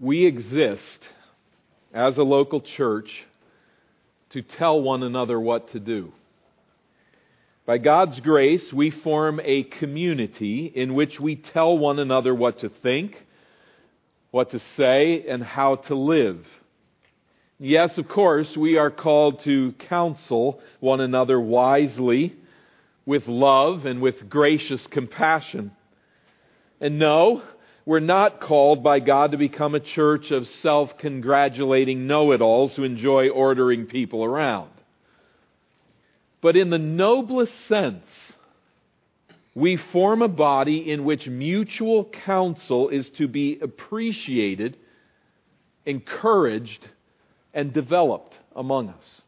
we exist as a local church to tell one another what to do. By God's grace, we form a community in which we tell one another what to think, what to say, and how to live. Yes, of course, we are called to counsel one another wisely, with love, and with gracious compassion. And no, we're not called by God to become a church of self congratulating know it alls who enjoy ordering people around. But in the noblest sense, we form a body in which mutual counsel is to be appreciated, encouraged, and developed among us.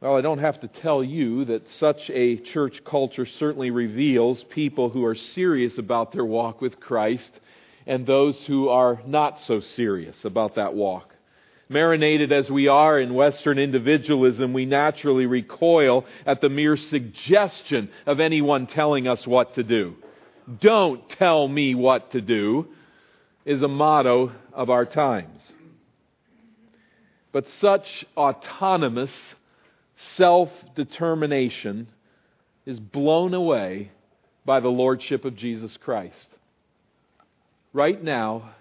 Well, I don't have to tell you that such a church culture certainly reveals people who are serious about their walk with Christ and those who are not so serious about that walk. Marinated as we are in Western individualism, we naturally recoil at the mere suggestion of anyone telling us what to do. Don't tell me what to do is a motto of our times. But such autonomous self determination is blown away by the Lordship of Jesus Christ. Right now,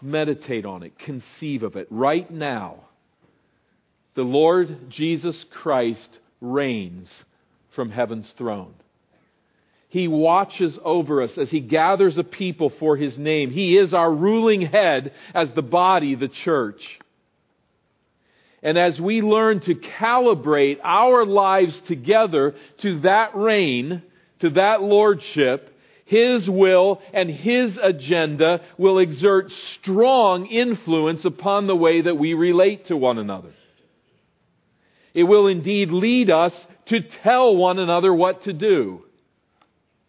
meditate on it, conceive of it. Right now, the Lord Jesus Christ reigns from heaven's throne. He watches over us as He gathers a people for His name. He is our ruling head as the body, the church. And as we learn to calibrate our lives together to that reign, to that lordship, His will and His agenda will exert strong influence upon the way that we relate to one another. It will indeed lead us to tell one another what to do.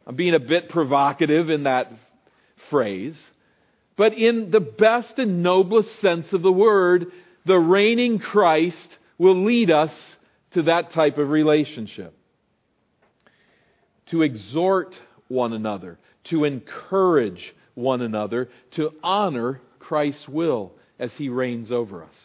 I'm being a bit provocative in that phrase, but in the best and noblest sense of the word, the reigning Christ will lead us to that type of relationship. To exhort one another, to encourage one another, to honor Christ's will as he reigns over us.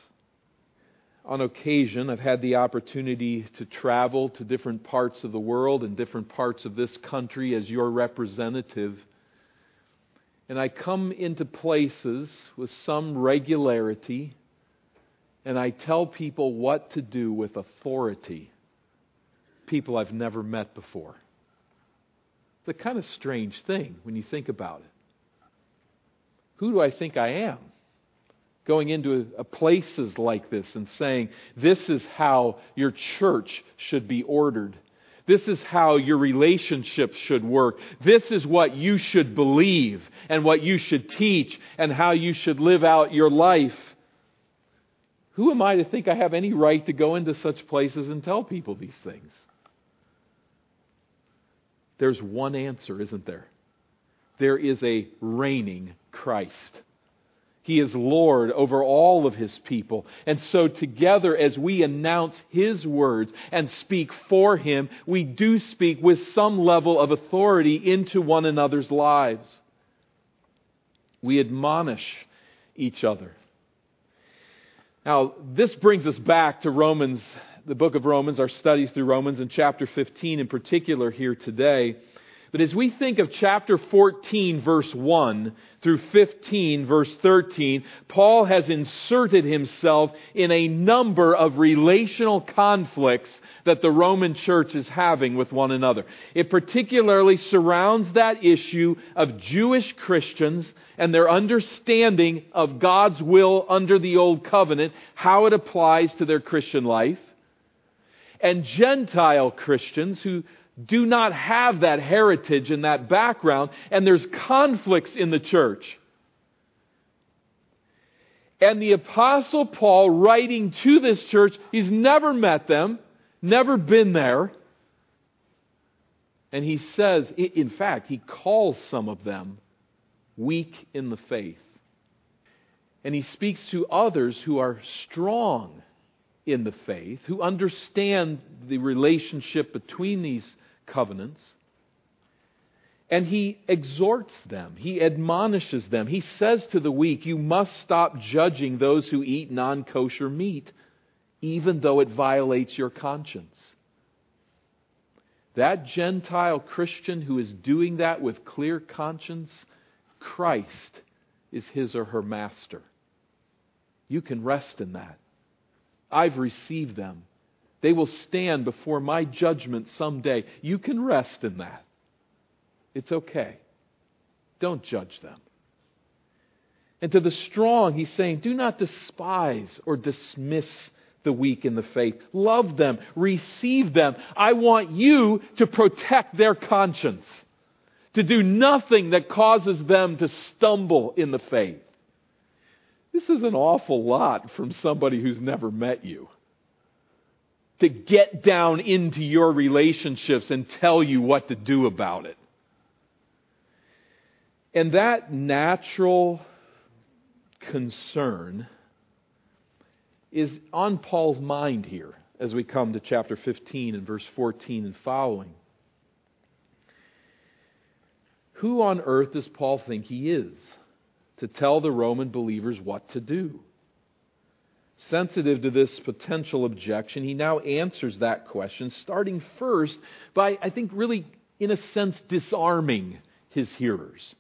On occasion, I've had the opportunity to travel to different parts of the world and different parts of this country as your representative. And I come into places with some regularity and I tell people what to do with authority, people I've never met before. It's a kind of strange thing when you think about it. Who do I think I am? Going into places like this and saying, this is how your church should be ordered. This is how your relationships should work. This is what you should believe and what you should teach and how you should live out your life. Who am I to think I have any right to go into such places and tell people these things? There's one answer, isn't there? There is a reigning Christ. He is Lord over all of His people. And so, together, as we announce His words and speak for Him, we do speak with some level of authority into one another's lives. We admonish each other. Now, this brings us back to Romans, the book of Romans, our studies through Romans, and chapter 15 in particular here today. But as we think of chapter 14, verse 1 through 15, verse 13, Paul has inserted himself in a number of relational conflicts that the Roman church is having with one another. It particularly surrounds that issue of Jewish Christians and their understanding of God's will under the Old Covenant, how it applies to their Christian life, and Gentile Christians who do not have that heritage and that background, and there's conflicts in the church. And the Apostle Paul, writing to this church, he's never met them, never been there. And he says, in fact, he calls some of them weak in the faith. And he speaks to others who are strong in the faith, who understand the relationship between these covenants. And he exhorts them, he admonishes them. He says to the weak, You must stop judging those who eat non kosher meat, even though it violates your conscience. That Gentile Christian who is doing that with clear conscience, Christ is his or her master. You can rest in that. I've received them. They will stand before my judgment someday. You can rest in that. It's okay. Don't judge them. And to the strong, he's saying, do not despise or dismiss the weak in the faith. Love them, receive them. I want you to protect their conscience, to do nothing that causes them to stumble in the faith. This is an awful lot from somebody who's never met you. To get down into your relationships and tell you what to do about it. And that natural concern is on Paul's mind here as we come to chapter 15 and verse 14 and following. Who on earth does Paul think he is to tell the Roman believers what to do? Sensitive to this potential objection, he now answers that question, starting first by, I think, really, in a sense, disarming his hearers.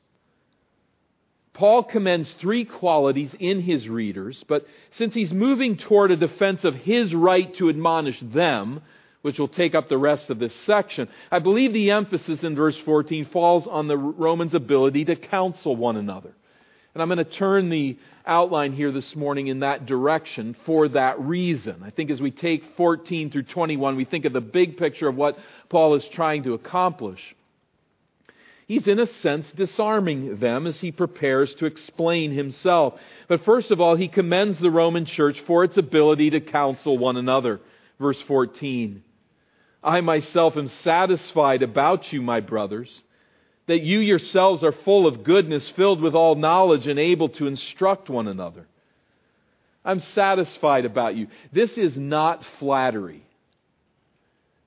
Paul commends three qualities in his readers, but since he's moving toward a defense of his right to admonish them, which will take up the rest of this section, I believe the emphasis in verse 14 falls on the Romans' ability to counsel one another. And I'm going to turn the outline here this morning in that direction for that reason. I think as we take 14 through 21, we think of the big picture of what Paul is trying to accomplish he's in a sense disarming them as he prepares to explain himself. But first of all, he commends the Roman church for its ability to counsel one another. Verse 14. I myself am satisfied about you, my brothers, that you yourselves are full of goodness, filled with all knowledge, and able to instruct one another. I'm satisfied about you. This is not flattery.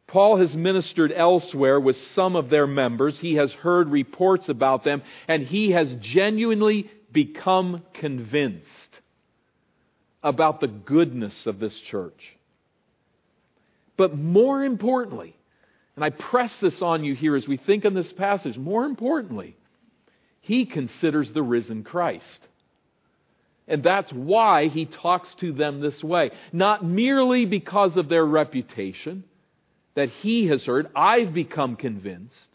Paul has ministered elsewhere with some of their members. He has heard reports about them, and he has genuinely become convinced about the goodness of this church. But more importantly, and I press this on you here as we think on this passage, more importantly, he considers the risen Christ. And that's why he talks to them this way. Not merely because of their reputation, that he has heard. I've become convinced.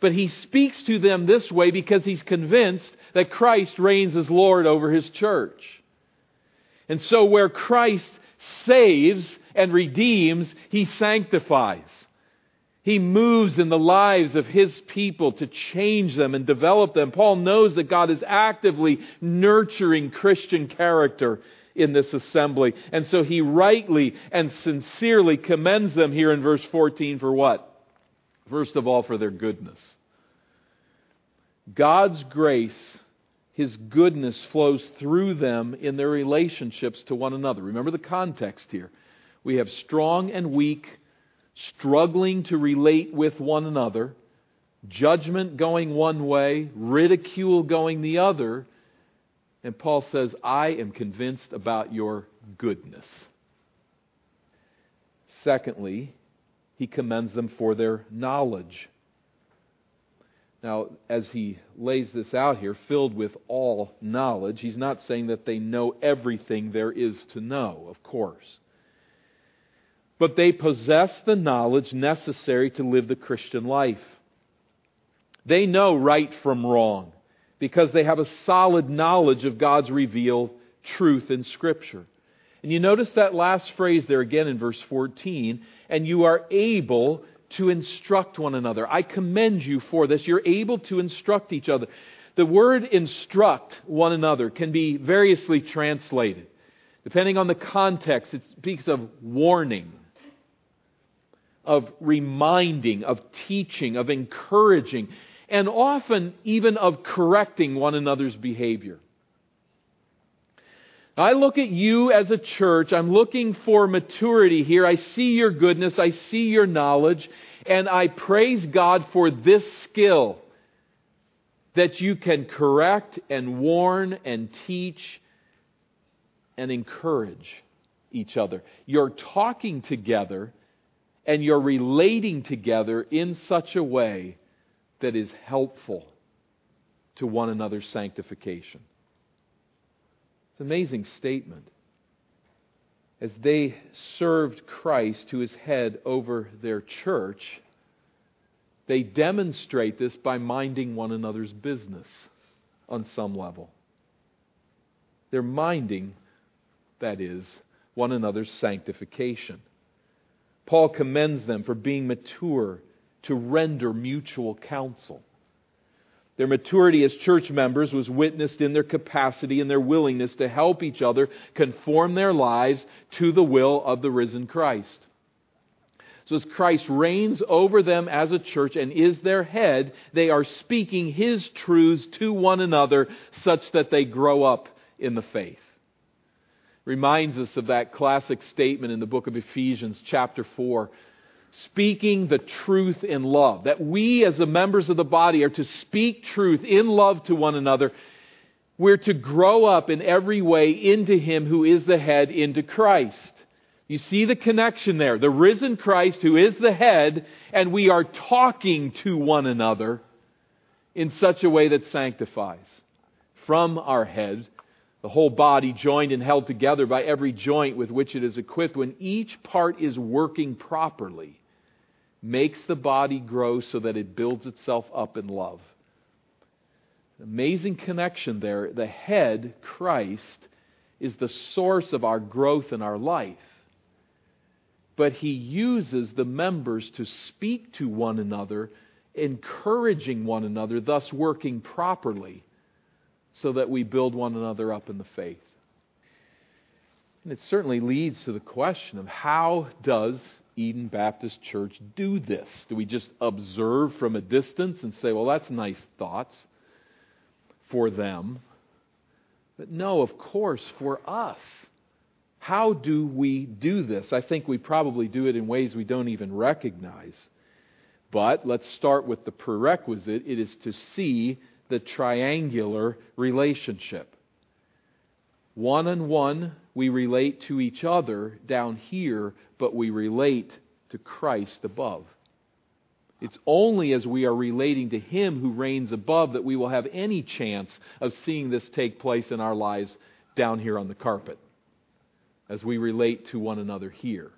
But he speaks to them this way because he's convinced that Christ reigns as Lord over his church. And so where Christ saves and redeems, he sanctifies. He moves in the lives of his people to change them and develop them. Paul knows that God is actively nurturing Christian character in this assembly. And so he rightly and sincerely commends them here in verse 14 for what? First of all, for their goodness. God's grace, His goodness flows through them in their relationships to one another. Remember the context here. We have strong and weak struggling to relate with one another, judgment going one way, ridicule going the other, and Paul says, I am convinced about your goodness. Secondly, he commends them for their knowledge. Now, as he lays this out here, filled with all knowledge, he's not saying that they know everything there is to know, of course. But they possess the knowledge necessary to live the Christian life. They know right from wrong because they have a solid knowledge of God's revealed truth in Scripture. And you notice that last phrase there again in verse 14, and you are able to instruct one another. I commend you for this. You're able to instruct each other. The word instruct one another can be variously translated. Depending on the context, it speaks of warning, of reminding, of teaching, of encouraging and often even of correcting one another's behavior. I look at you as a church. I'm looking for maturity here. I see your goodness. I see your knowledge. And I praise God for this skill that you can correct and warn and teach and encourage each other. You're talking together and you're relating together in such a way that is helpful to one another's sanctification. It's an amazing statement. As they served Christ, who is head over their church, they demonstrate this by minding one another's business on some level. They're minding, that is, one another's sanctification. Paul commends them for being mature to render mutual counsel. Their maturity as church members was witnessed in their capacity and their willingness to help each other conform their lives to the will of the risen Christ. So, as Christ reigns over them as a church and is their head, they are speaking His truths to one another such that they grow up in the faith. Reminds us of that classic statement in the book of Ephesians, chapter 4 speaking the truth in love. That we, as the members of the body, are to speak truth in love to one another. We're to grow up in every way into Him who is the head, into Christ. You see the connection there. The risen Christ, who is the head, and we are talking to one another in such a way that sanctifies. From our head, the whole body joined and held together by every joint with which it is equipped, when each part is working properly, makes the body grow so that it builds itself up in love. Amazing connection there. The head, Christ, is the source of our growth in our life. But he uses the members to speak to one another, encouraging one another, thus working properly so that we build one another up in the faith. And it certainly leads to the question of how does Eden Baptist Church do this? Do we just observe from a distance and say, well, that's nice thoughts for them? But no, of course, for us. How do we do this? I think we probably do it in ways we don't even recognize. But let's start with the prerequisite it is to see the triangular relationship. One on one, we relate to each other down here, but we relate to Christ above. It's only as we are relating to Him who reigns above that we will have any chance of seeing this take place in our lives down here on the carpet, as we relate to one another here.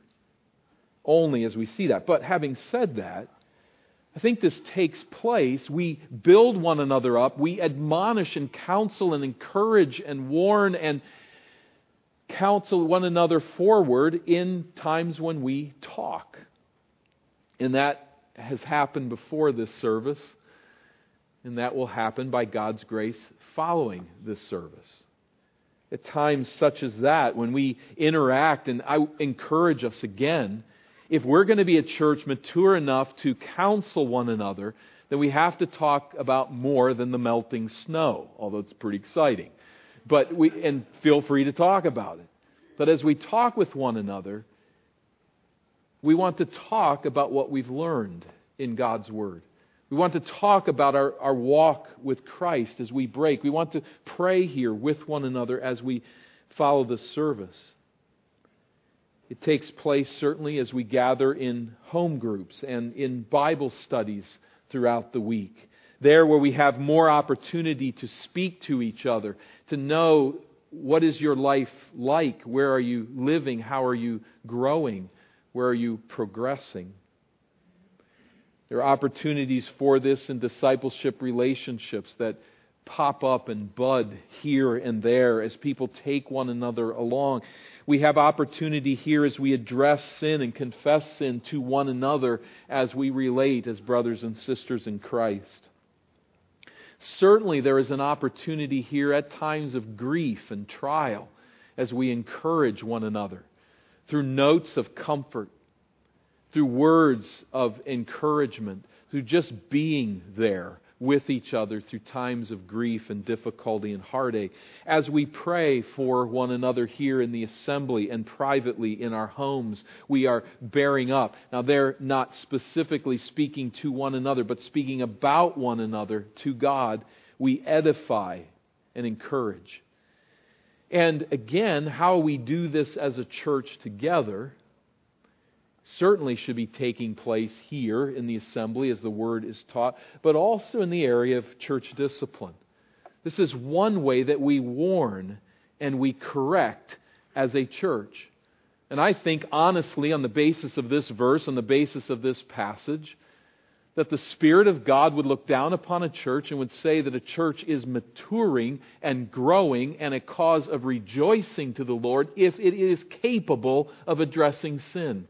Only as we see that. But having said that, I think this takes place. We build one another up. We admonish and counsel and encourage and warn and counsel one another forward in times when we talk. And that has happened before this service, and that will happen by God's grace following this service. At times such as that, when we interact, and I encourage us again, if we're going to be a church mature enough to counsel one another, then we have to talk about more than the melting snow, although it's pretty exciting. But we, and feel free to talk about it. But as we talk with one another, we want to talk about what we've learned in God's Word. We want to talk about our, our walk with Christ as we break. We want to pray here with one another as we follow the service. It takes place certainly as we gather in home groups and in Bible studies throughout the week. There, where we have more opportunity to speak to each other, to know what is your life like? Where are you living? How are you growing? Where are you progressing? There are opportunities for this in discipleship relationships that pop up and bud here and there as people take one another along. We have opportunity here as we address sin and confess sin to one another as we relate as brothers and sisters in Christ. Certainly, there is an opportunity here at times of grief and trial as we encourage one another through notes of comfort, through words of encouragement, through just being there with each other through times of grief and difficulty and heartache. As we pray for one another here in the assembly and privately in our homes, we are bearing up. Now, they're not specifically speaking to one another, but speaking about one another to God. we edify and encourage. And again, how we do this as a church together certainly should be taking place here in the assembly as the word is taught, but also in the area of church discipline. This is one way that we warn and we correct as a church. And I think, honestly, on the basis of this verse, on the basis of this passage, that the Spirit of God would look down upon a church and would say that a church is maturing and growing and a cause of rejoicing to the Lord if it is capable of addressing sin.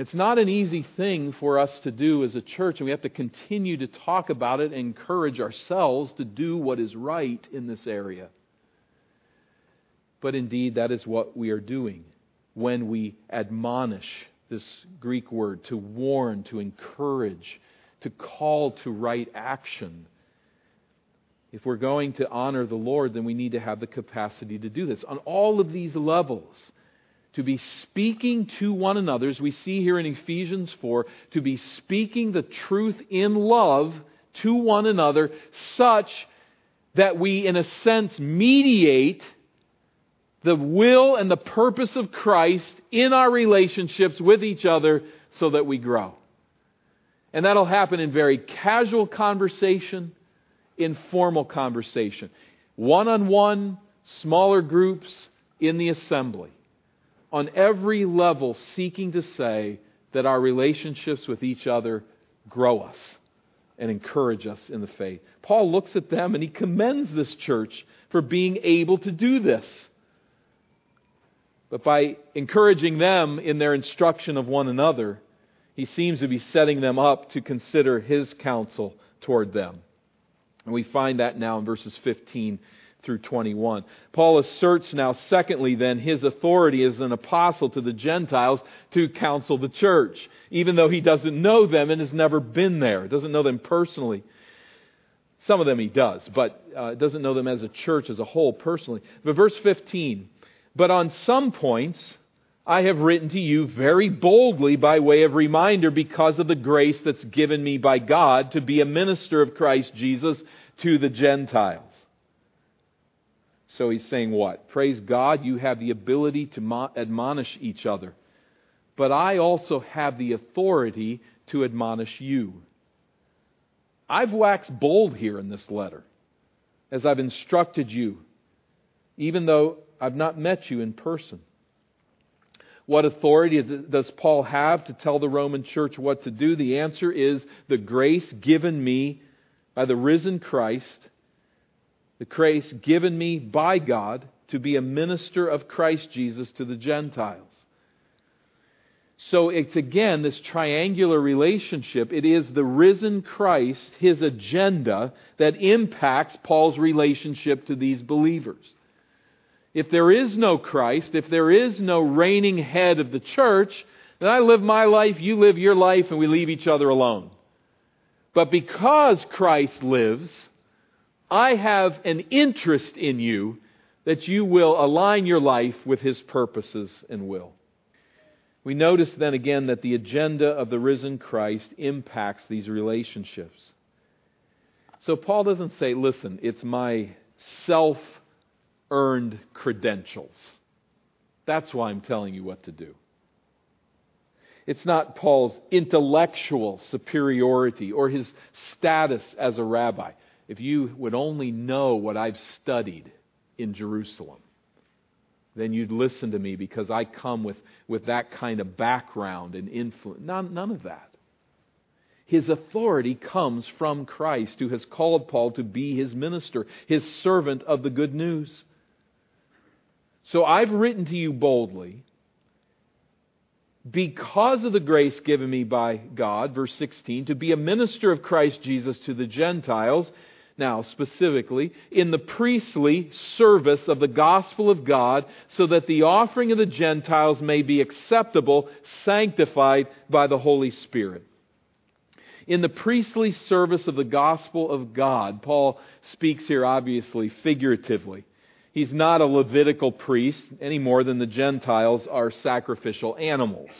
It's not an easy thing for us to do as a church, and we have to continue to talk about it and encourage ourselves to do what is right in this area. But indeed, that is what we are doing when we admonish this Greek word to warn, to encourage, to call to right action. If we're going to honor the Lord, then we need to have the capacity to do this on all of these levels to be speaking to one another, as we see here in Ephesians 4, to be speaking the truth in love to one another, such that we, in a sense, mediate the will and the purpose of Christ in our relationships with each other so that we grow. And that'll happen in very casual conversation, informal conversation, one on one, smaller groups in the assembly on every level seeking to say that our relationships with each other grow us and encourage us in the faith. Paul looks at them and he commends this church for being able to do this. But by encouraging them in their instruction of one another, he seems to be setting them up to consider his counsel toward them. And we find that now in verses 15 through 21. Paul asserts now, secondly, then, his authority as an apostle to the Gentiles to counsel the church, even though he doesn't know them and has never been there, doesn't know them personally. Some of them he does, but uh, doesn't know them as a church as a whole personally. But verse 15, but on some points, I have written to you very boldly by way of reminder because of the grace that's given me by God to be a minister of Christ Jesus to the Gentiles. So he's saying what? Praise God, you have the ability to admonish each other. But I also have the authority to admonish you. I've waxed bold here in this letter as I've instructed you, even though I've not met you in person. What authority does Paul have to tell the Roman church what to do? The answer is the grace given me by the risen Christ the grace given me by God to be a minister of Christ Jesus to the Gentiles. So it's again this triangular relationship. It is the risen Christ, his agenda, that impacts Paul's relationship to these believers. If there is no Christ, if there is no reigning head of the church, then I live my life, you live your life, and we leave each other alone. But because Christ lives, I have an interest in you that you will align your life with His purposes and will. We notice then again that the agenda of the risen Christ impacts these relationships. So Paul doesn't say, listen, it's my self earned credentials. That's why I'm telling you what to do. It's not Paul's intellectual superiority or his status as a rabbi if you would only know what I've studied in Jerusalem, then you'd listen to me because I come with, with that kind of background and influence. None, none of that. His authority comes from Christ, who has called Paul to be his minister, his servant of the good news. So I've written to you boldly because of the grace given me by God, verse 16, to be a minister of Christ Jesus to the Gentiles now specifically, in the priestly service of the gospel of God, so that the offering of the Gentiles may be acceptable, sanctified by the Holy Spirit. In the priestly service of the gospel of God, Paul speaks here obviously figuratively. He's not a Levitical priest any more than the Gentiles are sacrificial animals.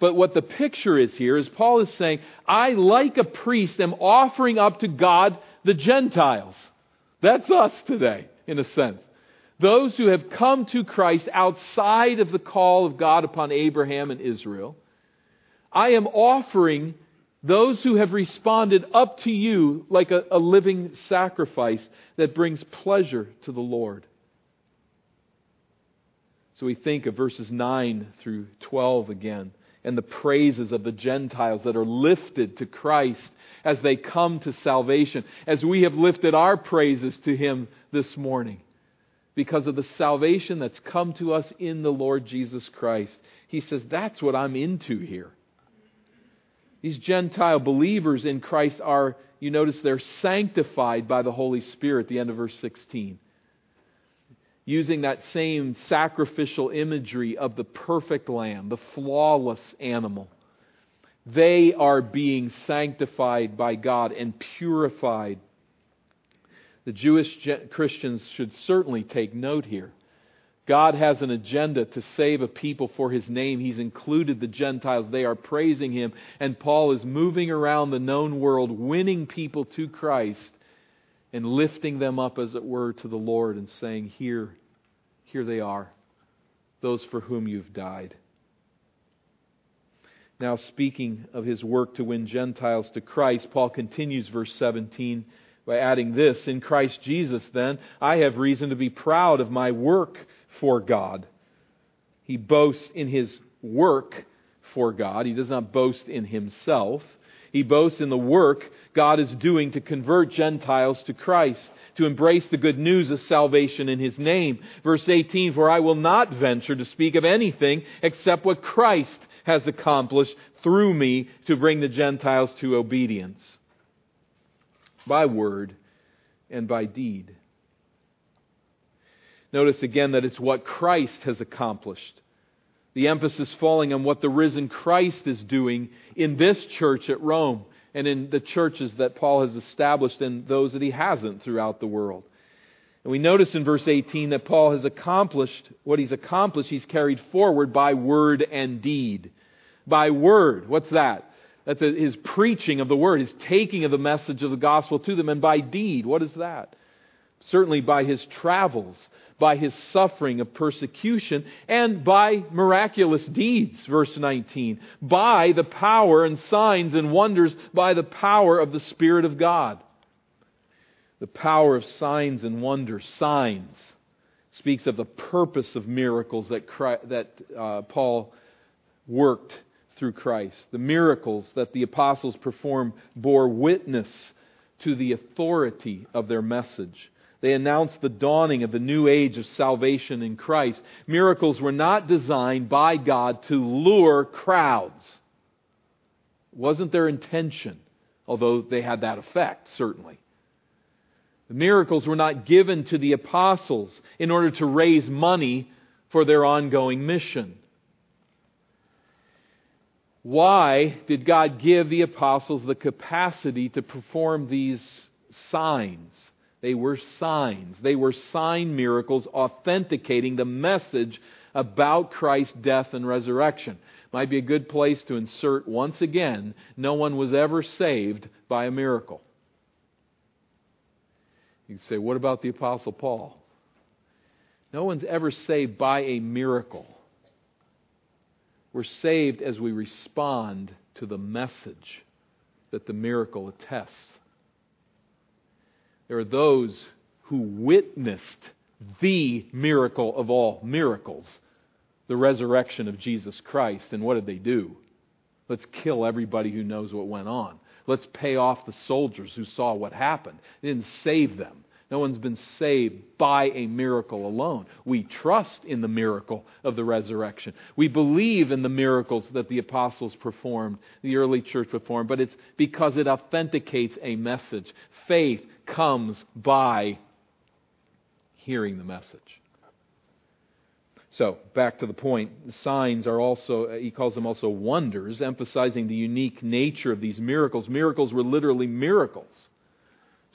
But what the picture is here is Paul is saying, I, like a priest, am offering up to God The Gentiles. That's us today, in a sense. Those who have come to Christ outside of the call of God upon Abraham and Israel. I am offering those who have responded up to you like a, a living sacrifice that brings pleasure to the Lord. So we think of verses 9 through 12 again and the praises of the Gentiles that are lifted to Christ as they come to salvation, as we have lifted our praises to Him this morning because of the salvation that's come to us in the Lord Jesus Christ. He says, That's what I'm into here. These Gentile believers in Christ are, you notice, they're sanctified by the Holy Spirit, the end of verse 16 using that same sacrificial imagery of the perfect lamb, the flawless animal. They are being sanctified by God and purified. The Jewish Christians should certainly take note here. God has an agenda to save a people for his name. He's included the Gentiles. They are praising him. And Paul is moving around the known world, winning people to Christ and lifting them up, as it were, to the Lord and saying, Here, here they are, those for whom you've died. Now, speaking of his work to win Gentiles to Christ, Paul continues verse 17 by adding this In Christ Jesus, then, I have reason to be proud of my work for God. He boasts in his work for God, he does not boast in himself. He boasts in the work God is doing to convert Gentiles to Christ, to embrace the good news of salvation in His name. Verse 18, For I will not venture to speak of anything except what Christ has accomplished through me to bring the Gentiles to obedience by word and by deed. Notice again that it's what Christ has accomplished the emphasis falling on what the risen Christ is doing in this church at Rome and in the churches that Paul has established and those that he hasn't throughout the world. And we notice in verse 18 that Paul has accomplished what he's accomplished, he's carried forward by word and deed. By word. What's that? That's his preaching of the word, his taking of the message of the gospel to them. And by deed, what is that? Certainly by his travels by his suffering of persecution and by miraculous deeds, verse 19, by the power and signs and wonders, by the power of the Spirit of God. The power of signs and wonders, signs, speaks of the purpose of miracles that, Christ, that uh, Paul worked through Christ. The miracles that the apostles performed bore witness to the authority of their message. They announced the dawning of the new age of salvation in Christ. Miracles were not designed by God to lure crowds. It wasn't their intention, although they had that effect, certainly. The miracles were not given to the apostles in order to raise money for their ongoing mission. Why did God give the apostles the capacity to perform these signs? They were signs. They were sign miracles authenticating the message about Christ's death and resurrection. Might be a good place to insert once again no one was ever saved by a miracle. You say, what about the Apostle Paul? No one's ever saved by a miracle. We're saved as we respond to the message that the miracle attests. There are those who witnessed the miracle of all miracles, the resurrection of Jesus Christ. And what did they do? Let's kill everybody who knows what went on. Let's pay off the soldiers who saw what happened. It didn't save them. No one's been saved by a miracle alone. We trust in the miracle of the resurrection. We believe in the miracles that the apostles performed, the early church performed, but it's because it authenticates a message. Faith comes by hearing the message. So, back to the point, signs are also, uh, he calls them also wonders, emphasizing the unique nature of these miracles. Miracles were literally miracles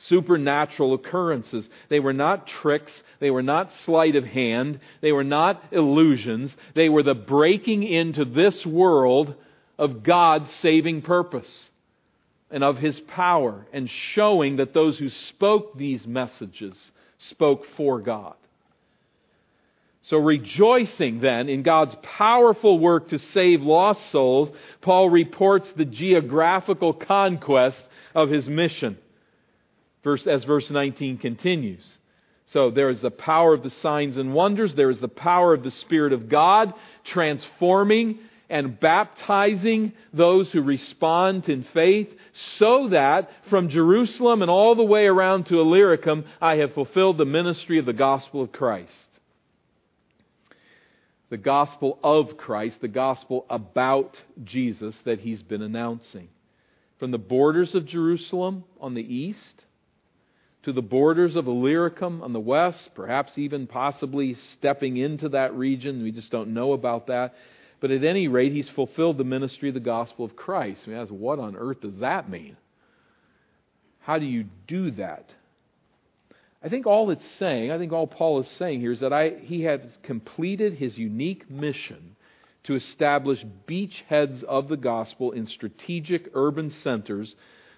supernatural occurrences. They were not tricks. They were not sleight of hand. They were not illusions. They were the breaking into this world of God's saving purpose. And of his power, and showing that those who spoke these messages spoke for God. So, rejoicing then in God's powerful work to save lost souls, Paul reports the geographical conquest of his mission, verse, as verse 19 continues. So, there is the power of the signs and wonders, there is the power of the Spirit of God transforming and baptizing those who respond in faith, so that from Jerusalem and all the way around to Illyricum, I have fulfilled the ministry of the gospel of Christ. The gospel of Christ, the gospel about Jesus that he's been announcing. From the borders of Jerusalem on the east to the borders of Illyricum on the west, perhaps even possibly stepping into that region. We just don't know about that but at any rate, he's fulfilled the ministry of the gospel of Christ. I mean, what on earth does that mean? How do you do that? I think all it's saying, I think all Paul is saying here is that I, he has completed his unique mission to establish beachheads of the gospel in strategic urban centers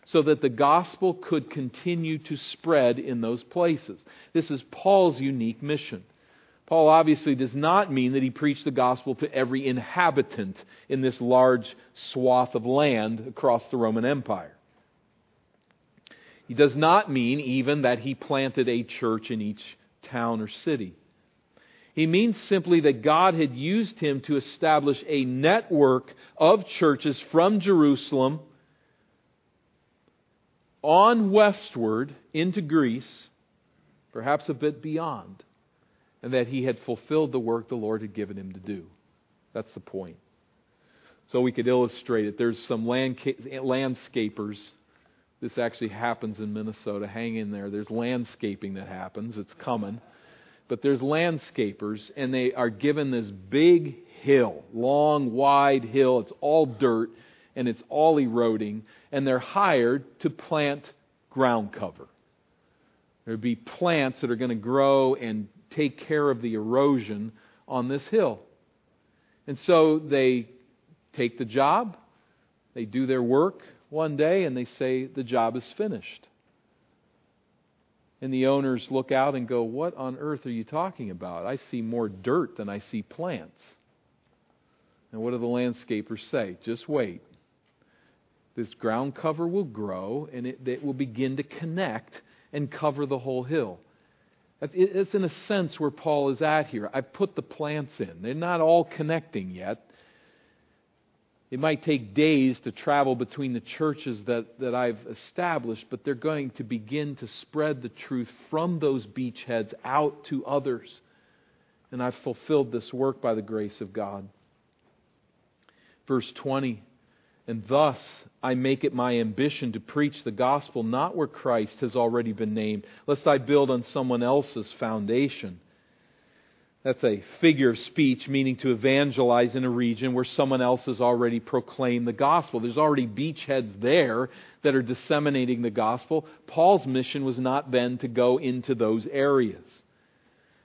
so that the gospel could continue to spread in those places. This is Paul's unique mission. Paul obviously does not mean that he preached the gospel to every inhabitant in this large swath of land across the Roman Empire. He does not mean even that he planted a church in each town or city. He means simply that God had used him to establish a network of churches from Jerusalem on westward into Greece, perhaps a bit beyond and that he had fulfilled the work the Lord had given him to do. That's the point. So we could illustrate it. There's some landscapers. This actually happens in Minnesota. Hang in there. There's landscaping that happens. It's coming. But there's landscapers, and they are given this big hill, long, wide hill. It's all dirt, and it's all eroding. And they're hired to plant ground cover. There'd be plants that are going to grow and take care of the erosion on this hill. And so they take the job, they do their work one day, and they say, The job is finished. And the owners look out and go, What on earth are you talking about? I see more dirt than I see plants. And what do the landscapers say? Just wait. This ground cover will grow and it, it will begin to connect and cover the whole hill. It's in a sense where Paul is at here. I've put the plants in. They're not all connecting yet. It might take days to travel between the churches that, that I've established, but they're going to begin to spread the truth from those beachheads out to others. And I've fulfilled this work by the grace of God. Verse 20 and thus I make it my ambition to preach the gospel not where Christ has already been named, lest I build on someone else's foundation. That's a figure of speech, meaning to evangelize in a region where someone else has already proclaimed the gospel. There's already beachheads there that are disseminating the gospel. Paul's mission was not then to go into those areas.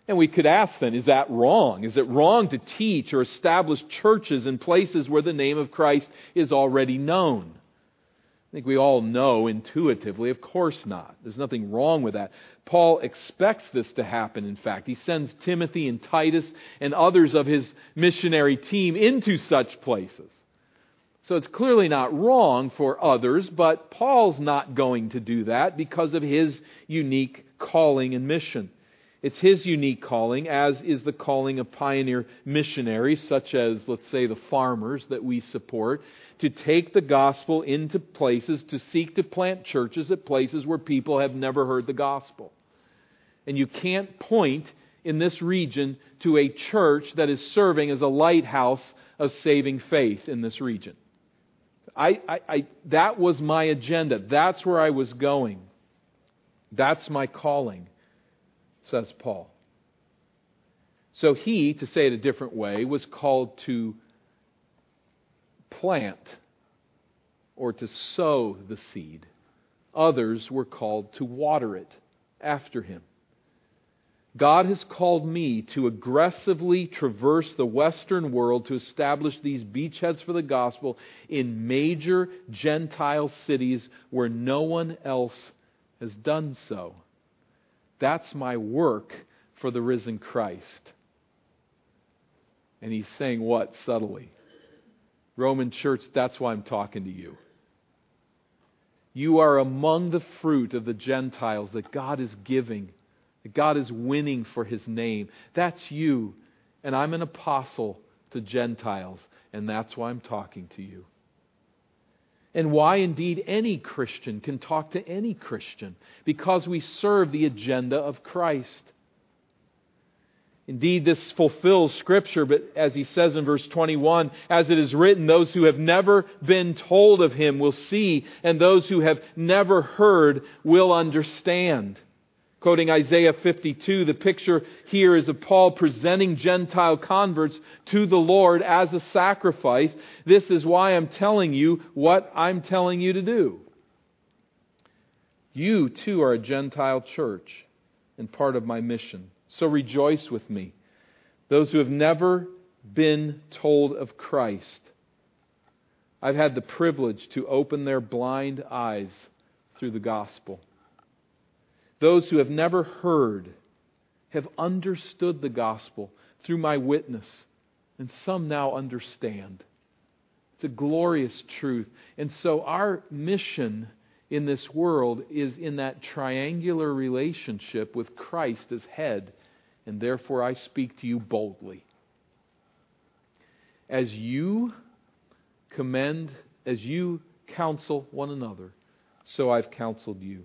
And we could ask then, is that wrong? Is it wrong to teach or establish churches in places where the name of Christ is already known? I think we all know intuitively, of course not. There's nothing wrong with that. Paul expects this to happen, in fact. He sends Timothy and Titus and others of his missionary team into such places. So it's clearly not wrong for others, but Paul's not going to do that because of his unique calling and mission. It's his unique calling, as is the calling of pioneer missionaries, such as, let's say, the farmers that we support, to take the gospel into places, to seek to plant churches at places where people have never heard the gospel. And you can't point in this region to a church that is serving as a lighthouse of saving faith in this region. I, I, I, that was my agenda. That's where I was going. That's my calling says Paul. So he, to say it a different way, was called to plant or to sow the seed. Others were called to water it after him. God has called me to aggressively traverse the Western world to establish these beachheads for the gospel in major Gentile cities where no one else has done so. That's my work for the risen Christ. And he's saying what subtly? Roman church, that's why I'm talking to you. You are among the fruit of the Gentiles that God is giving, that God is winning for his name. That's you. And I'm an apostle to Gentiles, and that's why I'm talking to you. And why indeed any Christian can talk to any Christian, because we serve the agenda of Christ. Indeed, this fulfills Scripture, but as he says in verse 21, as it is written, those who have never been told of him will see, and those who have never heard will understand. Quoting Isaiah 52, the picture here is of Paul presenting Gentile converts to the Lord as a sacrifice. This is why I'm telling you what I'm telling you to do. You too are a Gentile church and part of my mission. So rejoice with me. Those who have never been told of Christ, I've had the privilege to open their blind eyes through the gospel. Those who have never heard have understood the gospel through my witness, and some now understand. It's a glorious truth. And so our mission in this world is in that triangular relationship with Christ as head, and therefore I speak to you boldly. As you commend, as you counsel one another, so I've counseled you.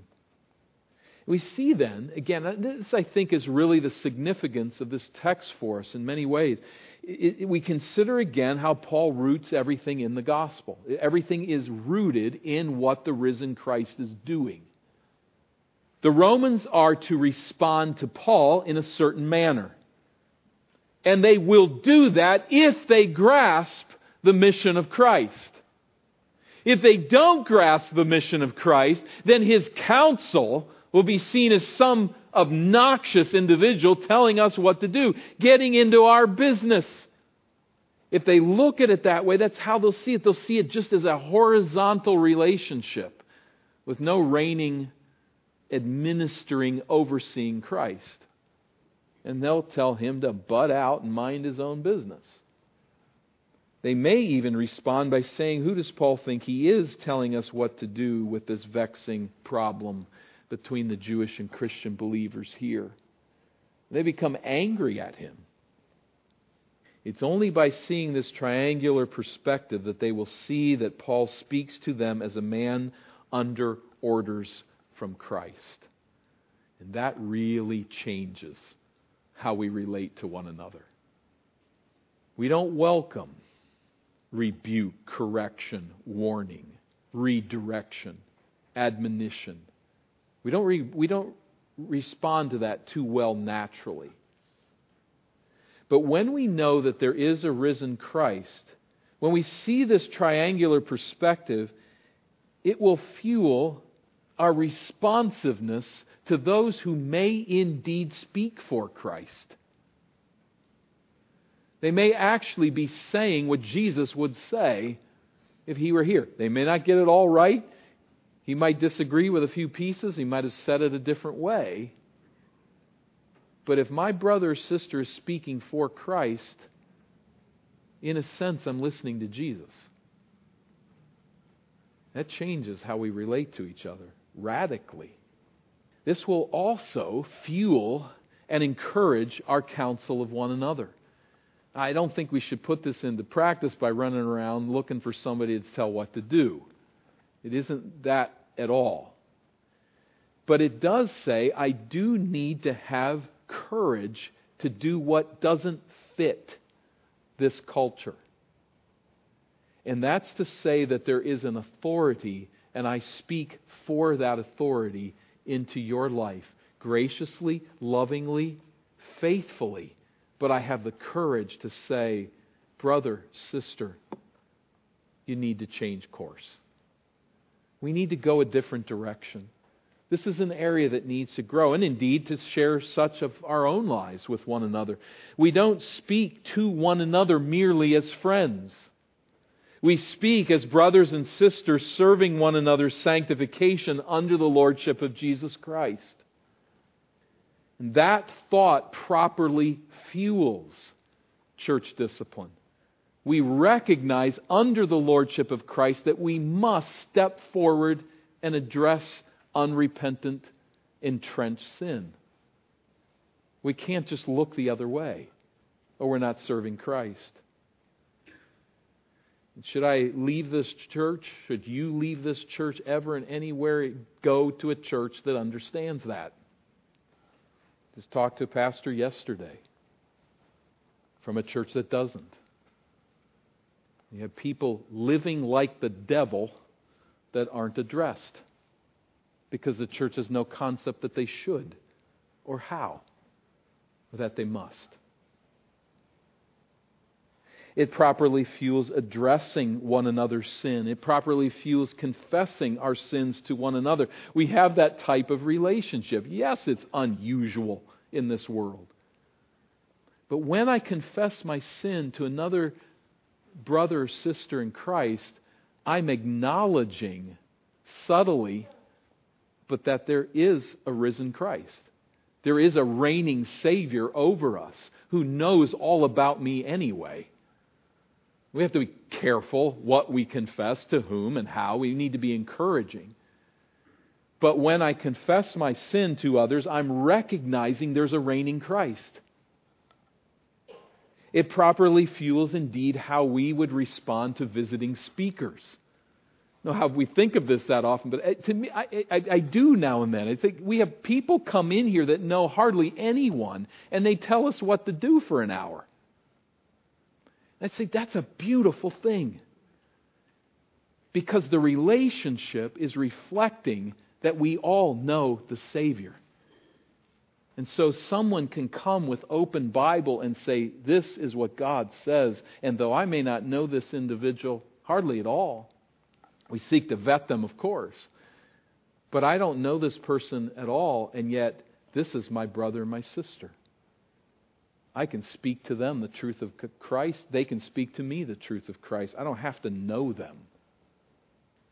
We see then, again, uh, this I think is really the significance of this text for us in many ways it, we consider again how Paul roots everything in the gospel. Everything is rooted in what the risen Christ is doing. The Romans are to respond to Paul in a certain manner. And they will do that if they grasp the mission of Christ. If they don't grasp the mission of Christ, then his counsel will be seen as some obnoxious individual telling us what to do, getting into our business. If they look at it that way, that's how they'll see it. They'll see it just as a horizontal relationship with no reigning, administering, overseeing Christ. And they'll tell him to butt out and mind his own business. They may even respond by saying, Who does Paul think he is telling us what to do with this vexing problem between the Jewish and Christian believers here. They become angry at him. It's only by seeing this triangular perspective that they will see that Paul speaks to them as a man under orders from Christ. And that really changes how we relate to one another. We don't welcome rebuke, correction, warning, redirection, admonition. We don't, re, we don't respond to that too well naturally. But when we know that there is a risen Christ, when we see this triangular perspective, it will fuel our responsiveness to those who may indeed speak for Christ. They may actually be saying what Jesus would say if he were here. They may not get it all right. He might disagree with a few pieces, he might have said it a different way. But if my brother or sister is speaking for Christ, in a sense, I'm listening to Jesus. That changes how we relate to each other radically. This will also fuel and encourage our counsel of one another. I don't think we should put this into practice by running around looking for somebody to tell what to do. It isn't that at all. But it does say I do need to have courage to do what doesn't fit this culture. And that's to say that there is an authority, and I speak for that authority into your life graciously, lovingly, faithfully. But I have the courage to say, brother, sister, you need to change course. We need to go a different direction. This is an area that needs to grow, and indeed to share such of our own lives with one another. We don't speak to one another merely as friends. We speak as brothers and sisters serving one another's sanctification under the lordship of Jesus Christ. And that thought properly fuels church discipline. We recognize under the lordship of Christ that we must step forward and address unrepentant, entrenched sin. We can't just look the other way, or we're not serving Christ. Should I leave this church? Should you leave this church ever and anywhere? Go to a church that understands that. Just talked to a pastor yesterday from a church that doesn't. You have people living like the devil that aren't addressed because the church has no concept that they should or how, or that they must. It properly fuels addressing one another's sin. It properly fuels confessing our sins to one another. We have that type of relationship. Yes, it's unusual in this world. But when I confess my sin to another brother or sister in Christ, I'm acknowledging subtly but that there is a risen Christ. There is a reigning Savior over us who knows all about me anyway. We have to be careful what we confess to whom and how. We need to be encouraging. But when I confess my sin to others, I'm recognizing there's a reigning Christ. It properly fuels indeed how we would respond to visiting speakers know how we think of this that often, but uh, to me, I, I, I, do now and then. I think we have people come in here that know hardly anyone, and they tell us what to do for an hour. I say that's a beautiful thing because the relationship is reflecting that we all know the Savior. And so someone can come with open Bible and say, This is what God says. And though I may not know this individual hardly at all, we seek to vet them, of course. But I don't know this person at all, and yet this is my brother and my sister. I can speak to them the truth of Christ. They can speak to me the truth of Christ. I don't have to know them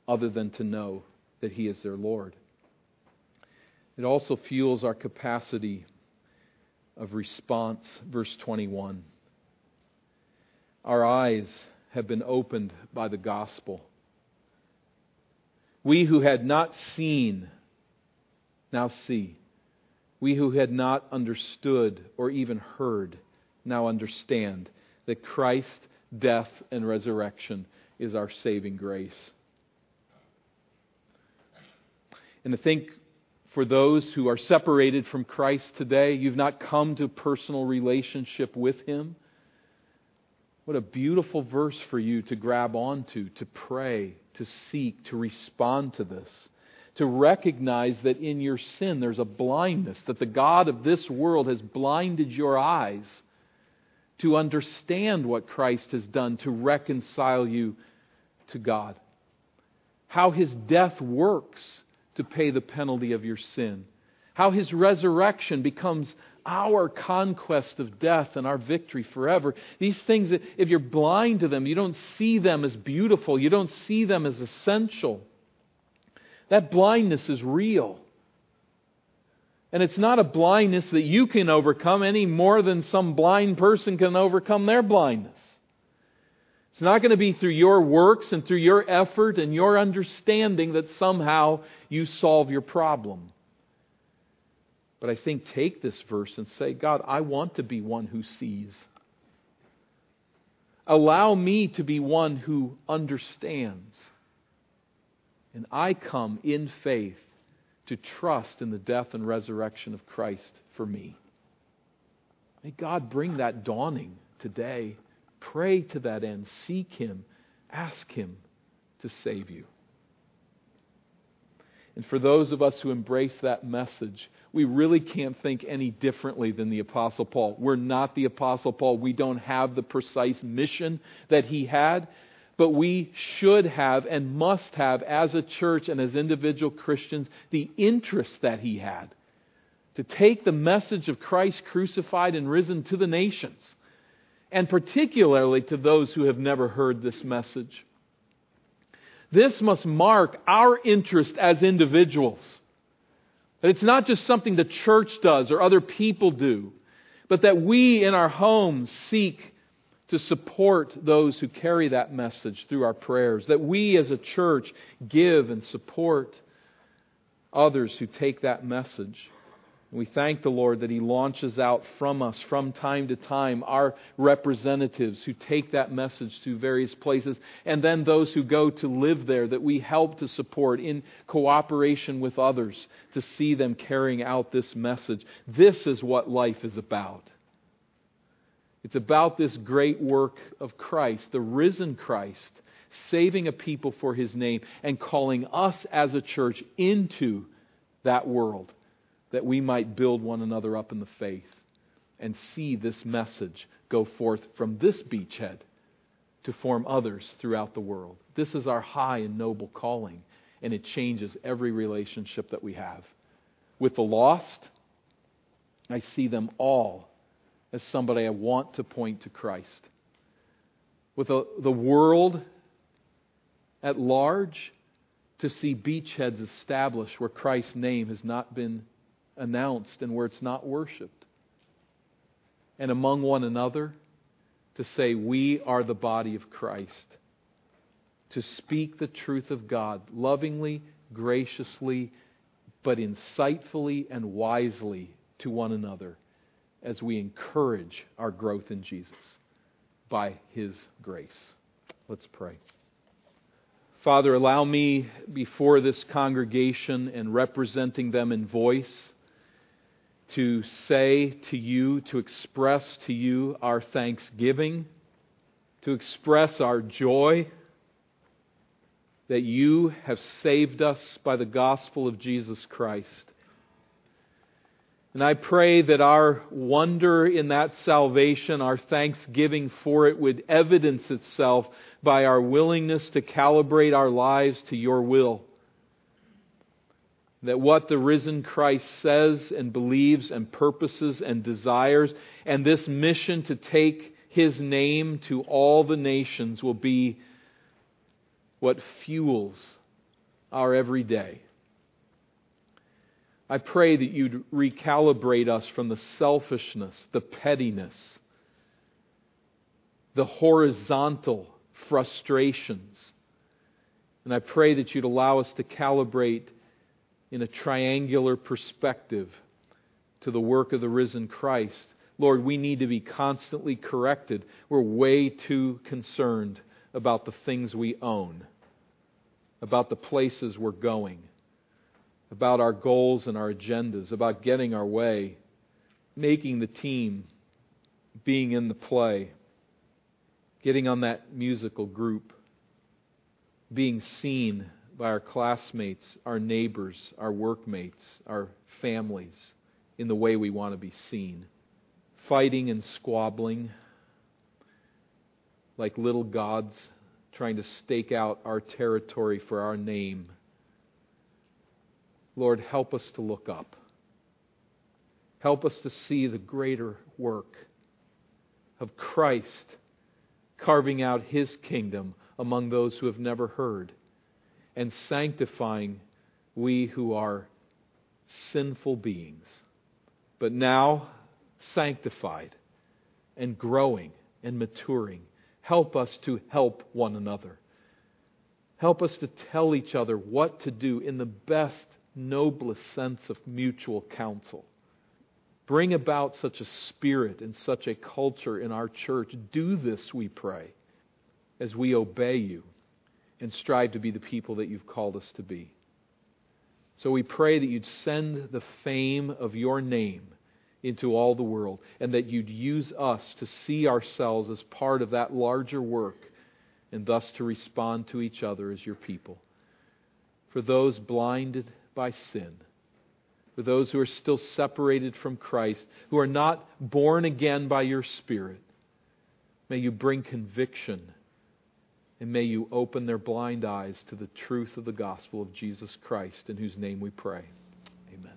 other than to know that He is their Lord. It also fuels our capacity of response. Verse 21. Our eyes have been opened by the gospel. We who had not seen now see. We who had not understood or even heard now understand that Christ's death and resurrection is our saving grace. And to think for those who are separated from Christ today, you've not come to personal relationship with Him. What a beautiful verse for you to grab onto, to pray, to seek, to respond to this. To recognize that in your sin there's a blindness, that the God of this world has blinded your eyes to understand what Christ has done to reconcile you to God. How his death works to pay the penalty of your sin. How his resurrection becomes our conquest of death and our victory forever. These things, if you're blind to them, you don't see them as beautiful, you don't see them as essential. That blindness is real. And it's not a blindness that you can overcome any more than some blind person can overcome their blindness. It's not going to be through your works and through your effort and your understanding that somehow you solve your problem. But I think take this verse and say, God, I want to be one who sees. Allow me to be one who understands. And I come in faith to trust in the death and resurrection of Christ for me. May God bring that dawning today. Pray to that end. Seek Him. Ask Him to save you. And for those of us who embrace that message, we really can't think any differently than the Apostle Paul. We're not the Apostle Paul. We don't have the precise mission that he had. but we should have and must have, as a church and as individual Christians, the interest that he had to take the message of Christ crucified and risen to the nations, and particularly to those who have never heard this message. This must mark our interest as individuals. That it's not just something the church does or other people do, but that we in our homes seek to support those who carry that message through our prayers. That we as a church give and support others who take that message. We thank the Lord that He launches out from us from time to time our representatives who take that message to various places, and then those who go to live there that we help to support in cooperation with others to see them carrying out this message. This is what life is about. It's about this great work of Christ, the risen Christ, saving a people for His name and calling us as a church into that world that we might build one another up in the faith and see this message go forth from this beachhead to form others throughout the world. This is our high and noble calling, and it changes every relationship that we have. With the lost, I see them all as somebody I want to point to Christ. With the, the world at large, to see beachheads established where Christ's name has not been announced and where it's not worshiped. And among one another, to say, We are the body of Christ. To speak the truth of God lovingly, graciously, but insightfully and wisely to one another as we encourage our growth in Jesus by His grace. Let's pray. Father, allow me before this congregation and representing them in voice to say to you, to express to you our thanksgiving, to express our joy that you have saved us by the gospel of Jesus Christ. And I pray that our wonder in that salvation, our thanksgiving for it, would evidence itself by our willingness to calibrate our lives to your will that what the risen Christ says and believes and purposes and desires, and this mission to take his name to all the nations will be what fuels our everyday. I pray that you'd recalibrate us from the selfishness, the pettiness, the horizontal frustrations. And I pray that you'd allow us to calibrate in a triangular perspective to the work of the risen Christ. Lord, we need to be constantly corrected. We're way too concerned about the things we own, about the places we're going, about our goals and our agendas, about getting our way, making the team, being in the play, getting on that musical group, being seen by our classmates, our neighbors, our workmates, our families in the way we want to be seen. Fighting and squabbling like little gods trying to stake out our territory for our name. Lord, help us to look up. Help us to see the greater work of Christ carving out his kingdom among those who have never heard and sanctifying we who are sinful beings, but now sanctified and growing and maturing. Help us to help one another. Help us to tell each other what to do in the best, noblest sense of mutual counsel. Bring about such a spirit and such a culture in our church. Do this, we pray, as we obey you and strive to be the people that you've called us to be. So we pray that you'd send the fame of your name into all the world and that you'd use us to see ourselves as part of that larger work and thus to respond to each other as your people. For those blinded by sin, for those who are still separated from Christ, who are not born again by your Spirit, may you bring conviction And may you open their blind eyes to the truth of the gospel of Jesus Christ, in whose name we pray. Amen.